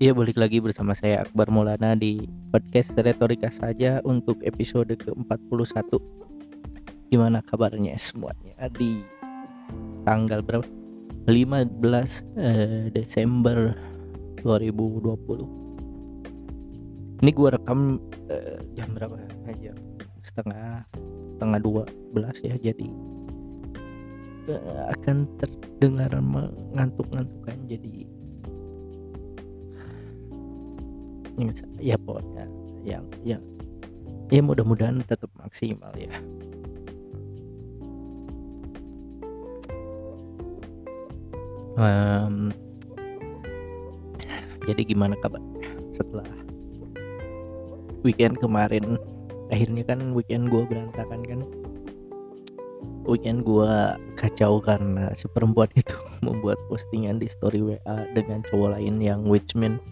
Iya balik lagi bersama saya Akbar Maulana di podcast Retorika saja untuk episode ke-41 Gimana kabarnya semuanya di tanggal berapa? 15 eh, Desember 2020 Ini gua rekam eh, jam berapa aja? Setengah setengah 12 ya jadi eh, akan terdengar mengantuk-ngantukan jadi ya pokoknya yang ya. Ya mudah-mudahan tetap maksimal ya. Um, jadi gimana kabar setelah weekend kemarin? Akhirnya kan weekend gue berantakan kan? Weekend gue kacau karena si perempuan itu membuat postingan di story WA dengan cowok lain yang witchman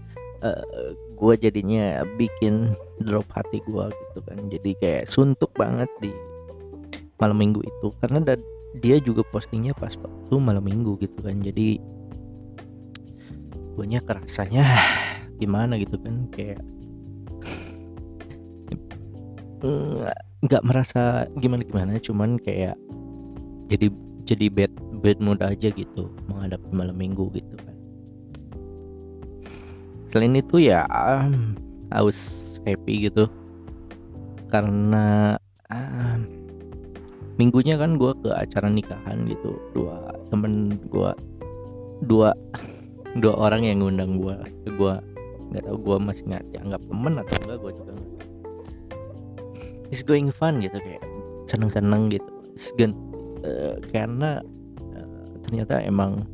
uh, eh, gue jadinya bikin drop hati gue gitu kan. Jadi kayak suntuk banget di malam minggu itu. Karena da dia juga postingnya pas waktu malam minggu gitu kan. Jadi gue nya kerasanya gimana gitu kan kayak nggak merasa gimana gimana cuman kayak jadi jadi bad bad mood aja gitu menghadapi malam minggu gitu selain itu ya um, harus happy gitu. Karena um, minggunya kan gue ke acara nikahan gitu. Dua temen gue dua dua orang yang ngundang gue gue nggak tahu gue masih nggak dianggap temen atau enggak gue juga it's going fun gitu kayak seneng-seneng gitu. Uh, karena uh, ternyata emang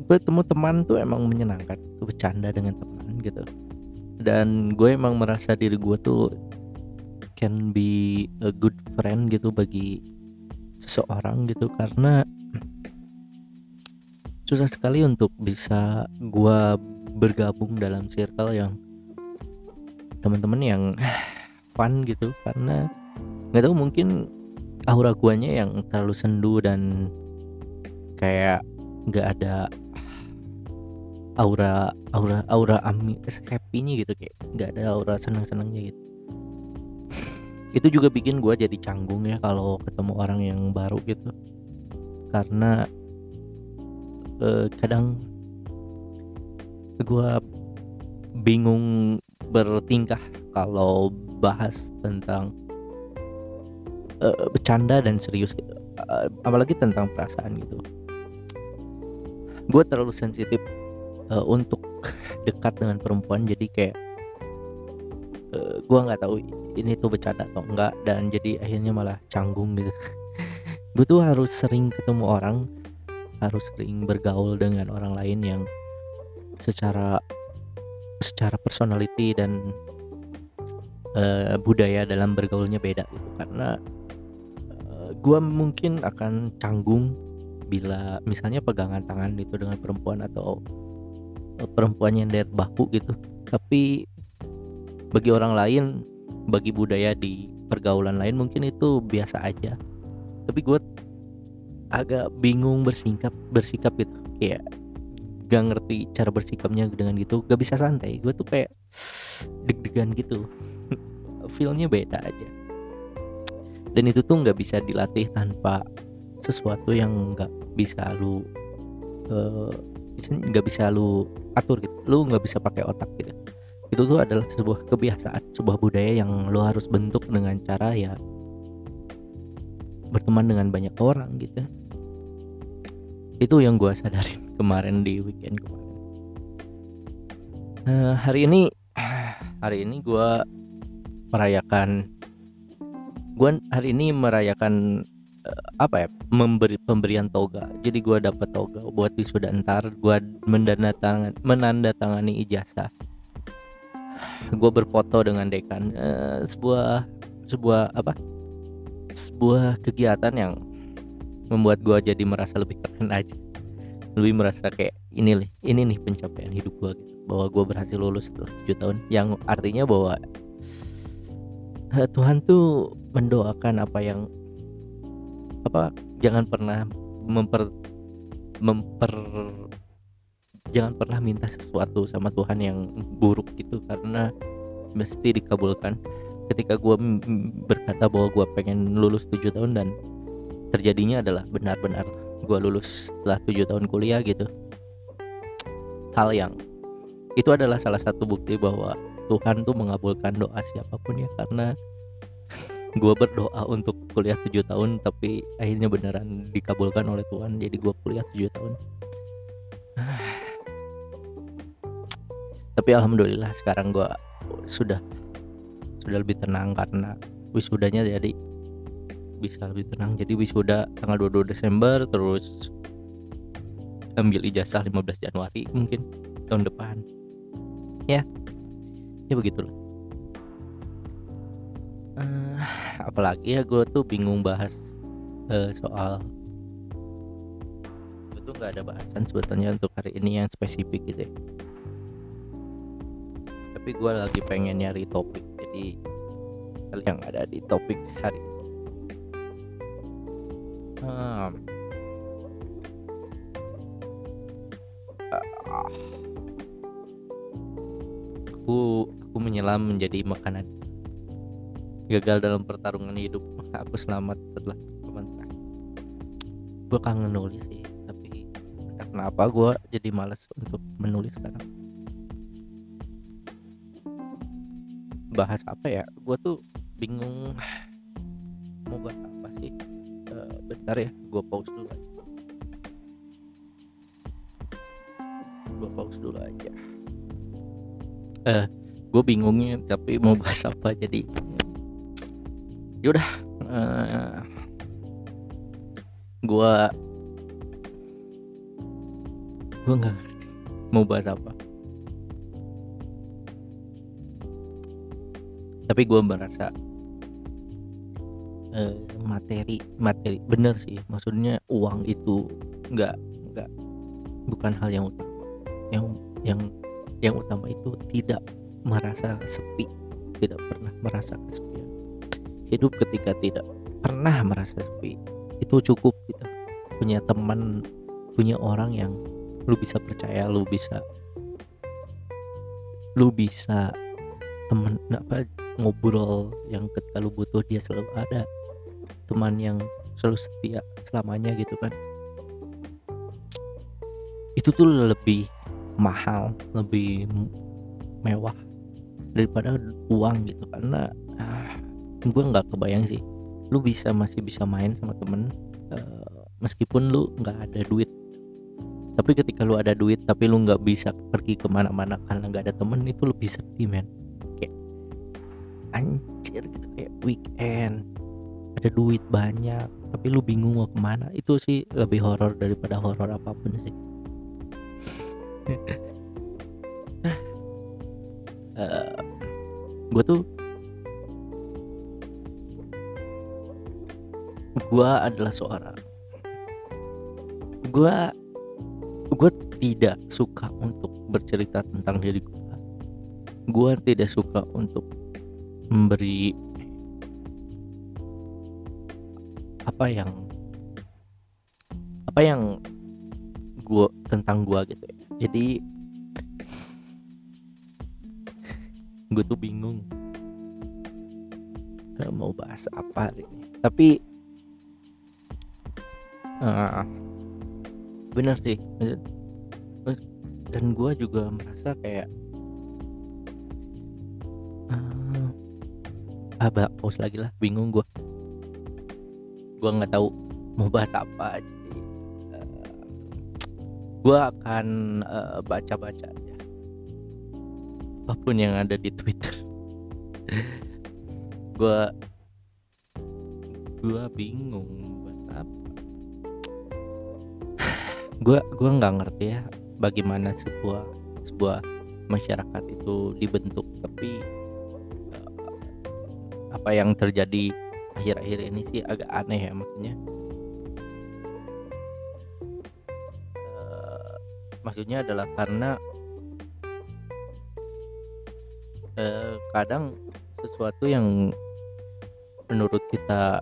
bertemu teman tuh emang menyenangkan tuh bercanda dengan teman gitu. Dan gue emang merasa diri gue tuh can be a good friend gitu bagi seseorang gitu. Karena susah sekali untuk bisa gue bergabung dalam circle yang teman-teman yang fun gitu. Karena nggak tahu mungkin aura guanya yang terlalu sendu dan kayak nggak ada aura aura aura ami happy-nya gitu kayak nggak ada aura senang-senangnya gitu. Itu juga bikin gue jadi canggung ya kalau ketemu orang yang baru gitu. Karena eh, kadang gue bingung bertingkah kalau bahas tentang uh, bercanda dan serius gitu. Apalagi tentang perasaan gitu. Gue terlalu sensitif uh, untuk dekat dengan perempuan jadi kayak uh, gue nggak tahu ini tuh bercanda atau enggak dan jadi akhirnya malah canggung gitu. Gue tuh harus sering ketemu orang harus sering bergaul dengan orang lain yang secara secara personality dan uh, budaya dalam bergaulnya beda gitu. Karena uh, gue mungkin akan canggung bila misalnya pegangan tangan itu dengan perempuan atau eh, perempuan yang dari bahu gitu. Tapi bagi orang lain bagi budaya di pergaulan lain mungkin itu biasa aja. Tapi gue agak bingung bersikap bersikap gitu. Kayak gak ngerti cara bersikapnya dengan gitu gak bisa santai. Gue tuh kayak deg-degan gitu. Feelnya beda aja. Dan itu tuh nggak bisa dilatih tanpa sesuatu yang nggak bisa lu uh, nggak bisa lu atur gitu. Lu nggak bisa pakai otak gitu. Itu tuh adalah sebuah kebiasaan sebuah budaya yang lu harus bentuk dengan cara ya berteman dengan banyak orang gitu. Itu yang gue sadarin kemarin di weekend kemarin. Uh, hari ini hari ini gue merayakan gue hari ini merayakan apa ya memberi pemberian toga. Jadi gue dapat toga buat wisuda ntar gue menandatangan menandatangani ijazah. Gue berfoto dengan dekan uh, sebuah sebuah apa sebuah kegiatan yang membuat gue jadi merasa lebih keren aja. Lebih merasa kayak ini nih ini nih pencapaian hidup gue gitu. Bahwa gue berhasil lulus setelah 7 tahun. Yang artinya bahwa uh, Tuhan tuh mendoakan apa yang apa jangan pernah memper memper jangan pernah minta sesuatu sama Tuhan yang buruk gitu karena mesti dikabulkan. Ketika gue berkata bahwa gue pengen lulus 7 tahun dan terjadinya adalah benar-benar gue lulus setelah 7 tahun kuliah gitu. Hal yang itu adalah salah satu bukti bahwa Tuhan tuh mengabulkan doa siapa pun ya karena gue berdoa untuk kuliah 7 tahun tapi akhirnya beneran dikabulkan oleh Tuhan jadi gue kuliah 7 tahun. Tapi alhamdulillah sekarang gue sudah sudah lebih tenang karena wisudanya jadi bisa lebih tenang. Jadi wisuda tanggal 22 Desember terus ambil ijazah 15 Januari mungkin tahun depan. Ya ya begitulah uh, apalagi ya gue tuh bingung bahas uh, soal gue tuh nggak ada bahasan sebetulnya untuk hari ini yang spesifik gitu ya tapi gue lagi pengen nyari topik jadi yang ada di topik hari ini hmm. aku aku menyelam menjadi makanan gagal dalam pertarungan hidup aku selamat setelah komentar gue kangen nulis sih tapi entah kenapa gue jadi males untuk menulis sekarang? Bahas apa ya? Gue tuh bingung mau bahas apa sih? Uh, bentar ya gue pause dulu aja. Gue pause dulu aja. Eh gue bingungnya tapi mau bahas apa jadi yaudah uh, eh, gue gue nggak mau bahas apa? Tapi gue merasa uh, materi materi bener sih. Maksudnya uang itu nggak nggak bukan hal yang utama. Yang yang yang utama itu tidak merasa sepi tidak pernah merasa kesepian hidup ketika tidak pernah merasa sepi. Itu cukup gitu. Punya teman punya orang yang lu bisa percaya lu bisa lu bisa temen apa ngobrol yang ketika lu butuh dia selalu ada. Teman yang selalu setia selamanya gitu kan. Itu tuh lebih mahal lebih mewah daripada uang gitu. Karena gue nggak kebayang sih. Lu bisa masih bisa main sama temen uh, meskipun lu nggak ada duit. Tapi ketika lu ada duit tapi lu nggak bisa pergi ke mana-mana karena nggak ada temen itu lebih sedih men. Anjir gitu kayak weekend. Ada duit banyak tapi lu bingung mau ke mana. Itu sih lebih horor daripada horor apa pun sih. Uh, gue tuh gue adalah seorang. Gue gue tidak suka untuk bercerita tentang diri gue gue tidak suka untuk memberi apa yang apa yang gua tentang gua gitu ya. Jadi gue tuh bingung. Mau bahas apa ini tapi uh, bener sih dan gue juga merasa kayak ah pause lagi lah bingung gue gue nggak tahu mau bahas apa jadi uh, eh, gue akan uh, baca-baca aja. Apa pun yang ada di Twitter. Gue gue bingung gue gue nggak ngerti ya bagaimana sebuah sebuah masyarakat itu dibentuk tapi apa yang terjadi akhir-akhir ini sih agak aneh ya maksudnya. Uh, maksudnya adalah karena uh, kadang sesuatu yang menurut kita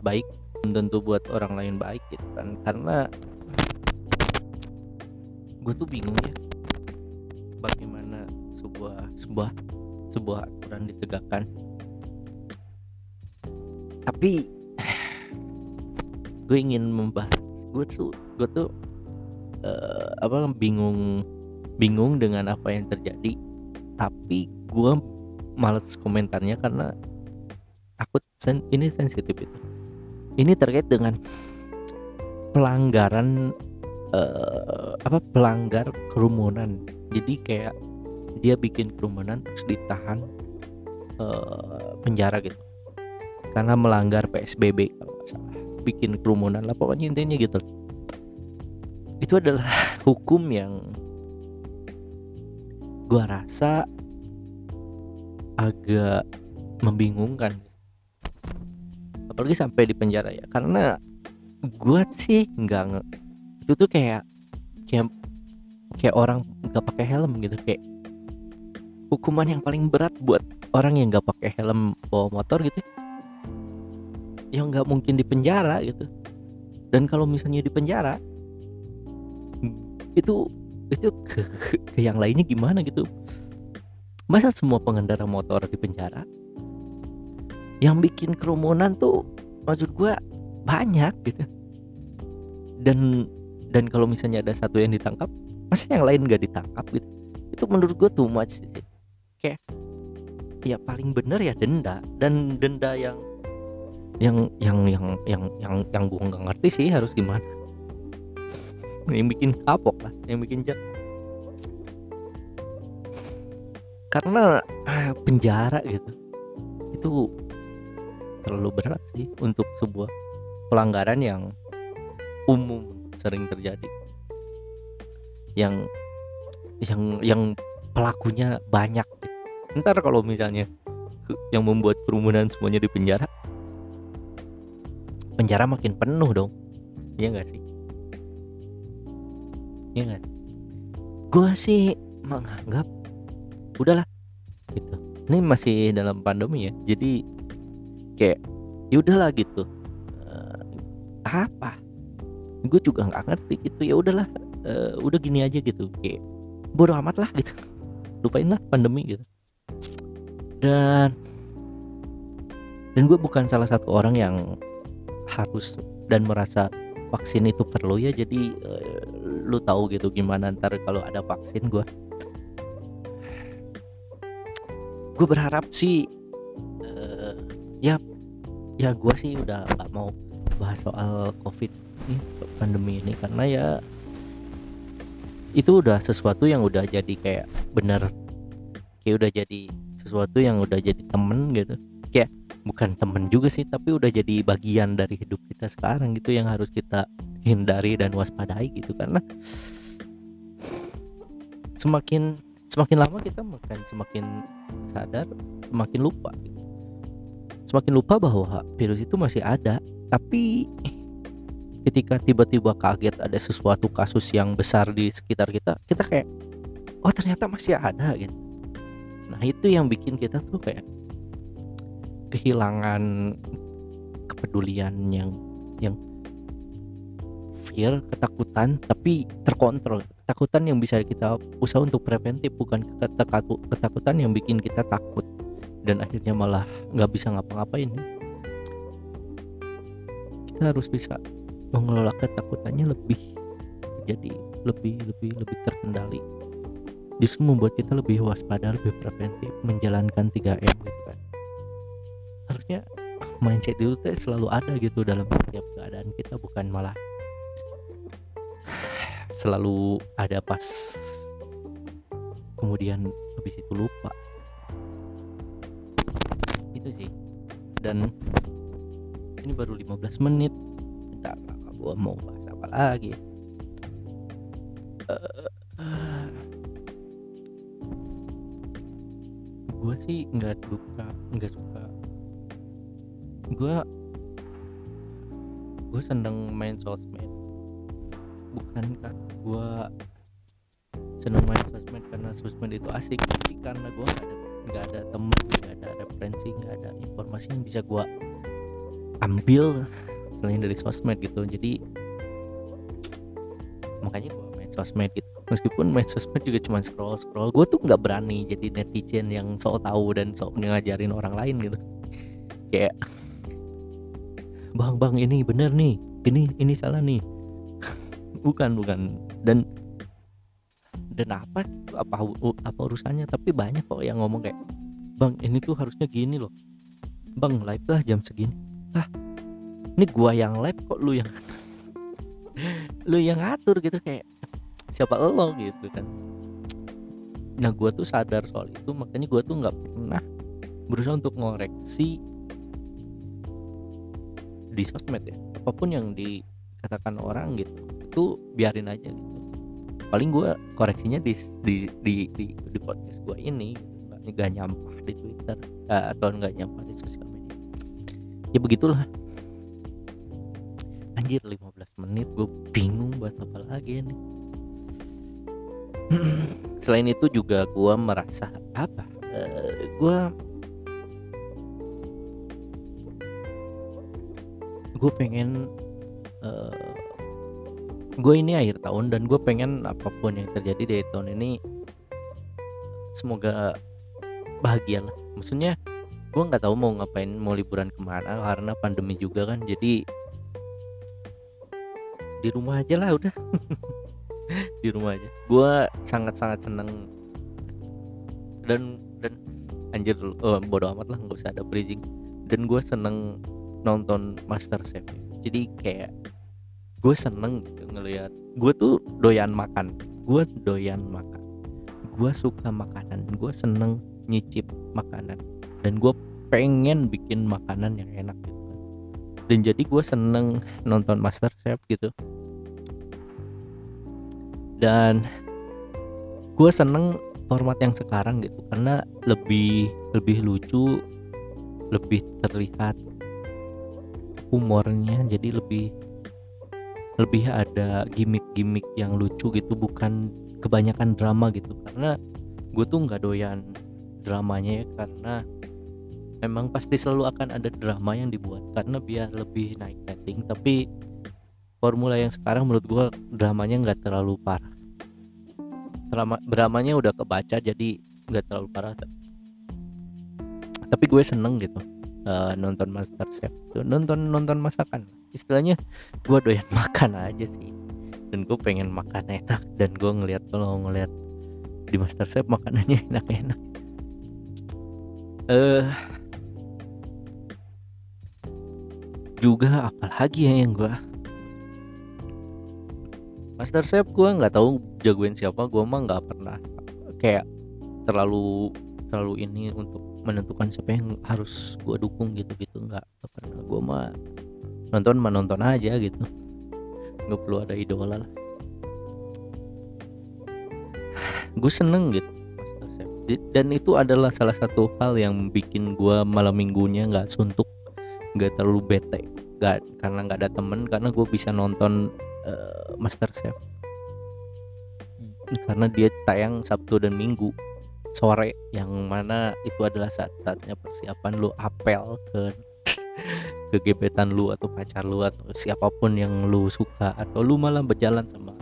baik tentu buat orang lain baik gitu kan. Karena gue tuh bingung ya. Bagaimana sebuah sebuah sebuah aturan ditegakkan? Tapi gue ingin membahas gue tuh gue tuh uh, apa bingung bingung dengan apa yang terjadi. Tapi gue males komentarnya karena aku sen ini sensitif itu. Ini terkait dengan pelanggaran uh, apa pelanggar kerumunan. Jadi kayak dia bikin kerumunan terus ditahan uh, penjara gitu. Karena melanggar PSBB kalau nggak salah. Bikin kerumunan lah pokoknya intinya gitu. Itu adalah hukum yang gua rasa agak membingungkan. Apalagi sampai di penjara ya. Karena gua sih nggak itu tuh kayak kayak kayak orang nggak pakai helm gitu kayak hukuman yang paling berat buat orang yang nggak pakai helm bawa motor gitu. Yang nggak mungkin di penjara gitu. Dan kalau misalnya di penjara itu itu ke, ke yang lainnya gimana gitu? Masa semua pengendara motor di penjara? Yang bikin kerumunan tuh maksud gue banyak gitu. Dan dan kalau misalnya ada satu yang ditangkap masa yang lain gak ditangkap gitu itu menurut gue too much sih. Kayak ya paling bener ya denda. Dan denda yang yang yang yang yang yang yang gue nggak ngerti sih harus gimana. Yang bikin kapok lah yang bikin jet karena ah, penjara gitu itu terlalu berat sih untuk sebuah pelanggaran yang umum sering terjadi. Yang yang yang pelakunya banyak. Ntar kalau misalnya yang membuat kerumunan semuanya di penjara penjara makin penuh dong. Iya gak sih? Iya gak gue sih menganggap udahlah gitu. Ini masih dalam pandemi ya jadi kayak ya udahlah gitu. Uh, apa gue juga nggak ngerti gitu ya udahlah uh, udah gini aja gitu. Kayak bodoh amat lah gitu. Lupain lah pandemi gitu. Dan dan gue bukan salah satu orang yang harus dan merasa vaksin itu perlu ya. Jadi uh, lu tahu gitu gimana ntar kalau ada vaksin gue gue berharap sih uh, ya ya gue sih udah nggak mau bahas soal covid pandemi ini karena ya itu udah sesuatu yang udah jadi kayak bener. Kayak udah jadi sesuatu yang udah jadi temen gitu. Kayak bukan temen juga sih tapi udah jadi bagian dari hidup kita sekarang gitu yang harus kita hindari dan waspadai gitu. Karena semakin semakin lama kita makan semakin sadar semakin lupa. Gitu. semakin lupa bahwa virus itu masih ada tapi ketika tiba-tiba kaget ada sesuatu kasus yang besar di sekitar kita kita kayak oh ternyata masih ada gitu. Nah itu yang bikin kita tuh kayak kehilangan kepedulian yang yang fear ketakutan tapi terkontrol. Ketakutan yang bisa kita usaha untuk preventif bukan ketakutan yang bikin kita takut dan akhirnya malah nggak bisa ngapa-ngapain kita harus bisa mengelola ketakutannya lebih jadi lebih lebih lebih terkendali. Justru membuat kita lebih waspada lebih preventif menjalankan 3M gitu kan. Harusnya mindset itu tuh selalu ada gitu dalam setiap keadaan kita bukan malah selalu ada pas kemudian habis itu lupa. Itu sih. Dan ini baru 15 menit gua mau bahas apa lagi. Uh, gue sih nggak suka nggak suka. Gue gue seneng main sosmed. Bukan kan gue seneng main sosmed karena sosmed itu asik? Tapi karena gue nggak ada nggak ada temen nggak ada referensi nggak ada informasi yang bisa gue ambil selain dari sosmed gitu. Jadi makanya gue main sosmed gitu. Meskipun main sosmed juga cuma scroll scroll gue tuh nggak berani jadi netizen yang sok tahu dan sok ngajarin orang lain gitu. Kayak bang bang ini bener nih. Ini ini salah nih. Bukan bukan. Dan dan apa apa apa urusannya? Tapi banyak kok yang ngomong kayak bang ini tuh harusnya gini loh. Bang live lah jam segini. Ah ini gua yang live kok lu yang lu yang ngatur gitu kayak siapa lo gitu kan. Nah gua tuh sadar soal itu makanya gua tuh nggak pernah berusaha untuk ngoreksi di sosmed ya. Apa pun yang dikatakan orang gitu itu biarin aja gitu. Paling gue koreksinya di di di di, di podcast gue ini nggak nyampah di Twitter uh, atau nggak nyampah di sosial media. Ya begitulah anjir 15 menit gue bingung buat apa lagi nih. Selain itu juga gue merasa apa? Uh, eh, gue gue pengen uh, gue ini akhir tahun dan gue pengen apa pun yang terjadi di tahun ini semoga bahagia lah. Maksudnya gue nggak tahu mau ngapain mau liburan ke mana karena pandemi juga kan jadi di rumah aja lah udah. Di rumah aja. Gue sangat sangat seneng. Dan dan anjir oh, bodo amat lah nggak usah ada bridging dan gue seneng nonton Master Chef. Jadi kayak gue seneng gitu ngelihat. Gue tuh doyan makan. Gue doyan makan. Gue suka makanan. Gue seneng nyicip makanan. Dan gue pengen bikin makanan yang enak gitu dan jadi gue seneng nonton Master Chef gitu. Dan gue seneng format yang sekarang gitu karena lebih lebih lucu lebih terlihat humornya jadi lebih lebih ada gimmick-gimmick yang lucu gitu bukan kebanyakan drama gitu. Karena gue tuh nggak doyan dramanya ya karena memang pasti selalu akan ada drama yang dibuat karena biar lebih naik rating tapi formula yang sekarang menurut gue dramanya nggak terlalu parah. Drama dramanya udah kebaca jadi nggak terlalu parah. Tapi gue seneng gitu uh, nonton Master Chef nonton nonton masakan. Istilahnya gue doyan makan aja sih. Dan gue pengen makan enak dan gue ngeliat kalau ngeliat di Master Chef makanannya enak-enak. Eh uh, juga apalagi ya yang gue Master Chef gue nggak tahu jagoin siapa gue mah nggak pernah kayak terlalu terlalu ini untuk menentukan siapa yang harus gue dukung gitu gitu. Nggak pernah. Gue mah nonton mah nonton aja gitu. Nggak perlu ada idola lah. Gue seneng gitu dan itu adalah salah satu hal yang bikin gue malam minggunya nggak suntuk nggak terlalu bete. Nggak karena nggak ada temen karena gue bisa nonton uh, Master Chef. Karena dia tayang Sabtu dan Minggu sore yang mana itu adalah saat-saatnya persiapan lu apel ke ke gebetan lu atau pacar lu atau siapa pun yang lu suka atau lu malah berjalan sama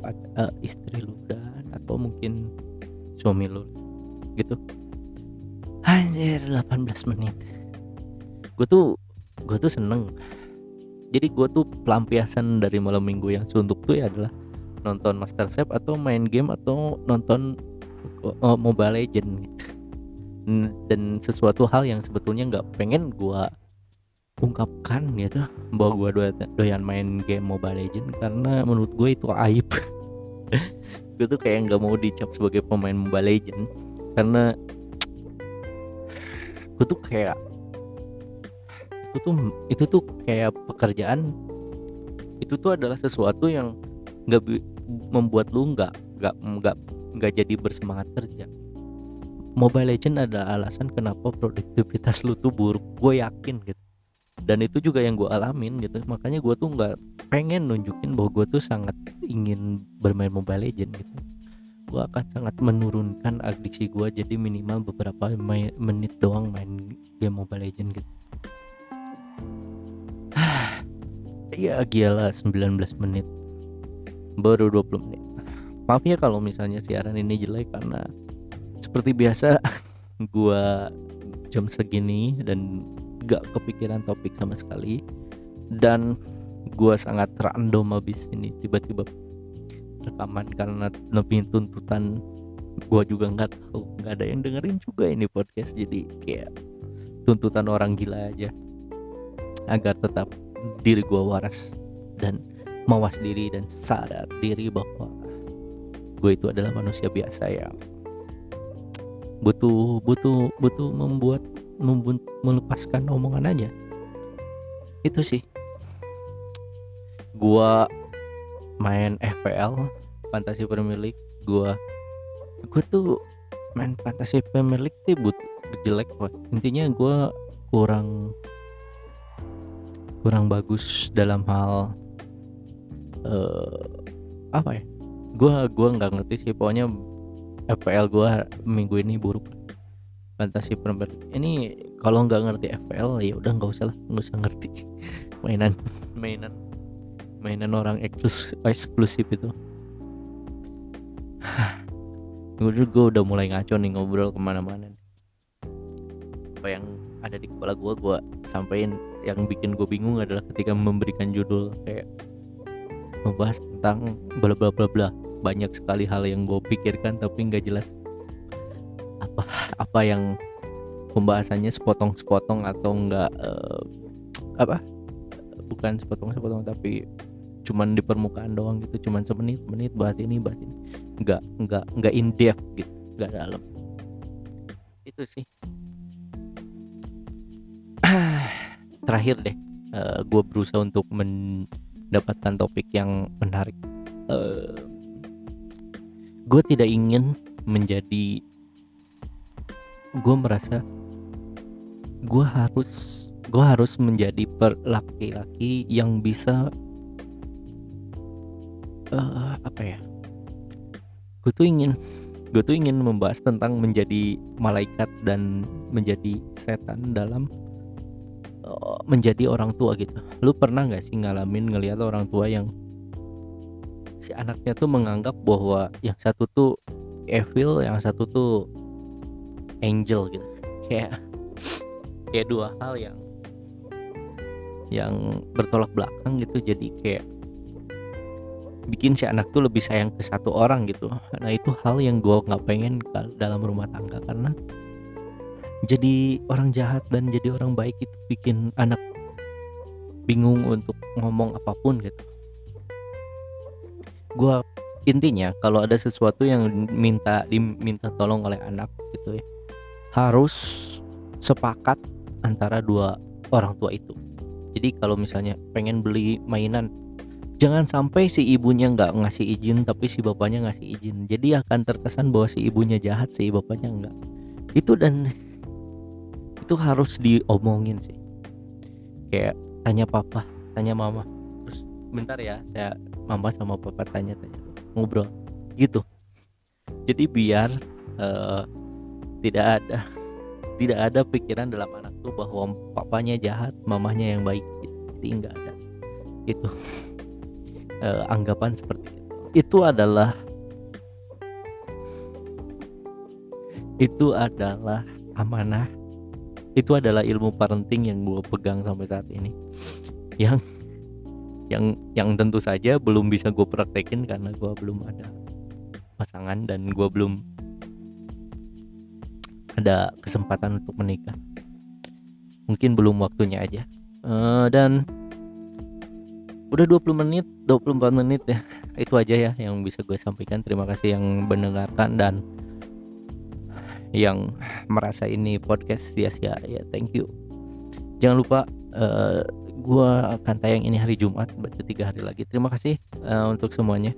pacar, uh, istri lu dan atau mungkin suami lu gitu. Anjir 18 menit. Gue tuh gue tuh seneng. Jadi gue tuh pelampiasan dari malam minggu yang suntuk tuh ya adalah nonton Master Chef atau main game atau nonton uh, Mobile Legend gitu. Dan sesuatu hal yang sebetulnya nggak pengen gue ungkapkan gitu. Bahwa gue doyan main game Mobile Legend karena menurut gue itu aib. Gue tuh kayak nggak mau dicap sebagai pemain Mobile Legend. Karena gue tuh kayak itu tuh itu tuh kayak pekerjaan itu tuh adalah sesuatu yang nggak membuat lu nggak nggak nggak nggak jadi bersemangat kerja. Mobile Legend ada alasan kenapa produktivitas lu tuh buruk gue yakin gitu. Dan itu juga yang gue alamin gitu makanya gue tuh nggak pengen nunjukin bahwa gue tuh sangat ingin bermain Mobile Legend gitu. Gue akan sangat menurunkan adiksi gue jadi minimal beberapa menit doang main game Mobile Legend gitu ya gila 19 menit. Baru 20 menit. Maaf ya kalau misalnya siaran ini jelek karena seperti biasa gua jam segini dan gak kepikiran topik sama sekali. Dan gua sangat random habis ini tiba-tiba rekaman karena lebih tuntutan gua juga nggak tahu. Nggak ada yang dengerin juga ini podcast jadi kayak tuntutan orang gila aja. Agar tetap diri gua waras dan mawas diri dan sadar diri bahwa gue itu adalah manusia biasa yang butuh butuh butuh membuat membuat, melepaskan omongan aja. Itu sih. Gua main FPL Fantasy Premier League gua gue tuh main Fantasy Premier League tuh but jelek kok intinya gua kurang kurang bagus dalam hal uh, apa ya? Gua gua nggak ngerti sih pokoknya FPL gua minggu ini buruk. Fantasi Premier ini kalau nggak ngerti FPL ya udah nggak usah lah nggak usah ngerti. Mainan. Mainan. Mainan orang eksklusif, eksklusif itu. Gue gue udah mulai ngaco nih ngobrol ke mana-mana apa yang ada di kepala gue gue sampein yang bikin gue bingung adalah ketika memberikan judul kayak membahas tentang bla bla bla bla. Banyak sekali hal yang gue pikirkan tapi nggak jelas apa apa yang pembahasannya sepotong-sepotong atau enggak uh, apa? Bukan sepotong-sepotong tapi cuman di permukaan doang gitu. Cuman semenit menit bahas ini bahas ini. Nggak nggak nggak in depth gitu nggak dalam. Itu sih terakhir deh uh, eh, gue berusaha untuk men dapatkan topik yang menarik. Uh, gue tidak ingin menjadi gue merasa gue harus gue harus menjadi laki-laki yang bisa uh, apa ya? Gue tuh ingin gue tuh ingin membahas tentang menjadi malaikat dan menjadi setan dalam Eh, menjadi orang tua gitu. Lu pernah nggak sih ngalamin ngelihat orang tua yang si anaknya tuh menganggap bahwa yang satu tuh evil yang satu tuh angel gitu? Kayak kayak dua hal yang yang bertolak belakang gitu. Jadi kayak bikin si anak tuh lebih sayang ke satu orang gitu. Nah itu hal yang gue nggak pengen dalam rumah tangga. Karena jadi orang jahat dan jadi orang baik itu bikin anak bingung untuk ngomong apa pun gitu. Gue intinya kalau ada sesuatu yang minta diminta tolong oleh anak gitu ya harus sepakat antara dua orang tua itu. Jadi kalau misalnya pengen beli mainan jangan sampai si ibunya nggak ngasih izin tapi si bapaknya ngasih izin. Jadi akan terkesan bahwa si ibunya jahat si bapaknya enggak itu dan itu harus diomongin sih. Kayak tanya papa tanya mama. Terus bentar ya saya mama sama papa tanya tanya ngobrol. Gitu. Jadi biar uh, tidak ada tidak ada pikiran dalam anak tuh bahwa papanya jahat mamanya yang baik. Gitu. jadi enggak ada. Itu uh, anggapan seperti itu. Itu adalah itu adalah amanah itu adalah ilmu parenting yang gue pegang sampai saat ini. Yang yang yang tentu saja belum bisa gue praktekin karena gue belum ada pasangan dan gue belum ada kesempatan untuk menikah. Mungkin belum waktunya aja. Uh, dan udah 20 menit 24 menit ya. Itu aja ya yang bisa gue sampaikan. Terima kasih yang mendengarkan dan yang merasa ini podcast sia-sia ya thank you. Jangan lupa uh, eh, gue akan tayang ini hari Jumat berarti tiga hari lagi. Terima kasih uh, untuk semuanya.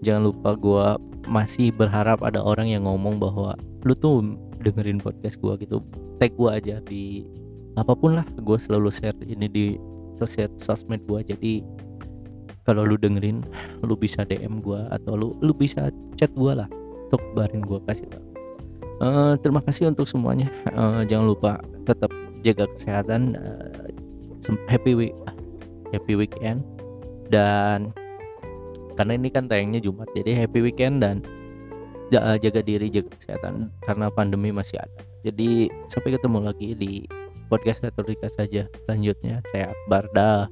Jangan lupa gue masih berharap ada orang yang ngomong bahwa lu tuh dengerin podcast gue gitu. Tag gue aja di apa pun lah gue selalu share ini di sosial sosmed gue jadi kalau lu dengerin lu bisa DM gue atau lu lu bisa chat gue lah. Untuk barin gue kasih tau uh, terima kasih untuk semuanya. Uh, jangan lupa tetap jaga kesehatan uh, happy week happy weekend. Dan karena ini kan tayangnya Jumat jadi happy weekend dan jaga diri jaga kesehatan karena pandemi masih ada. Jadi sampai ketemu lagi di podcast retorika saja selanjutnya. Saya Akbar dah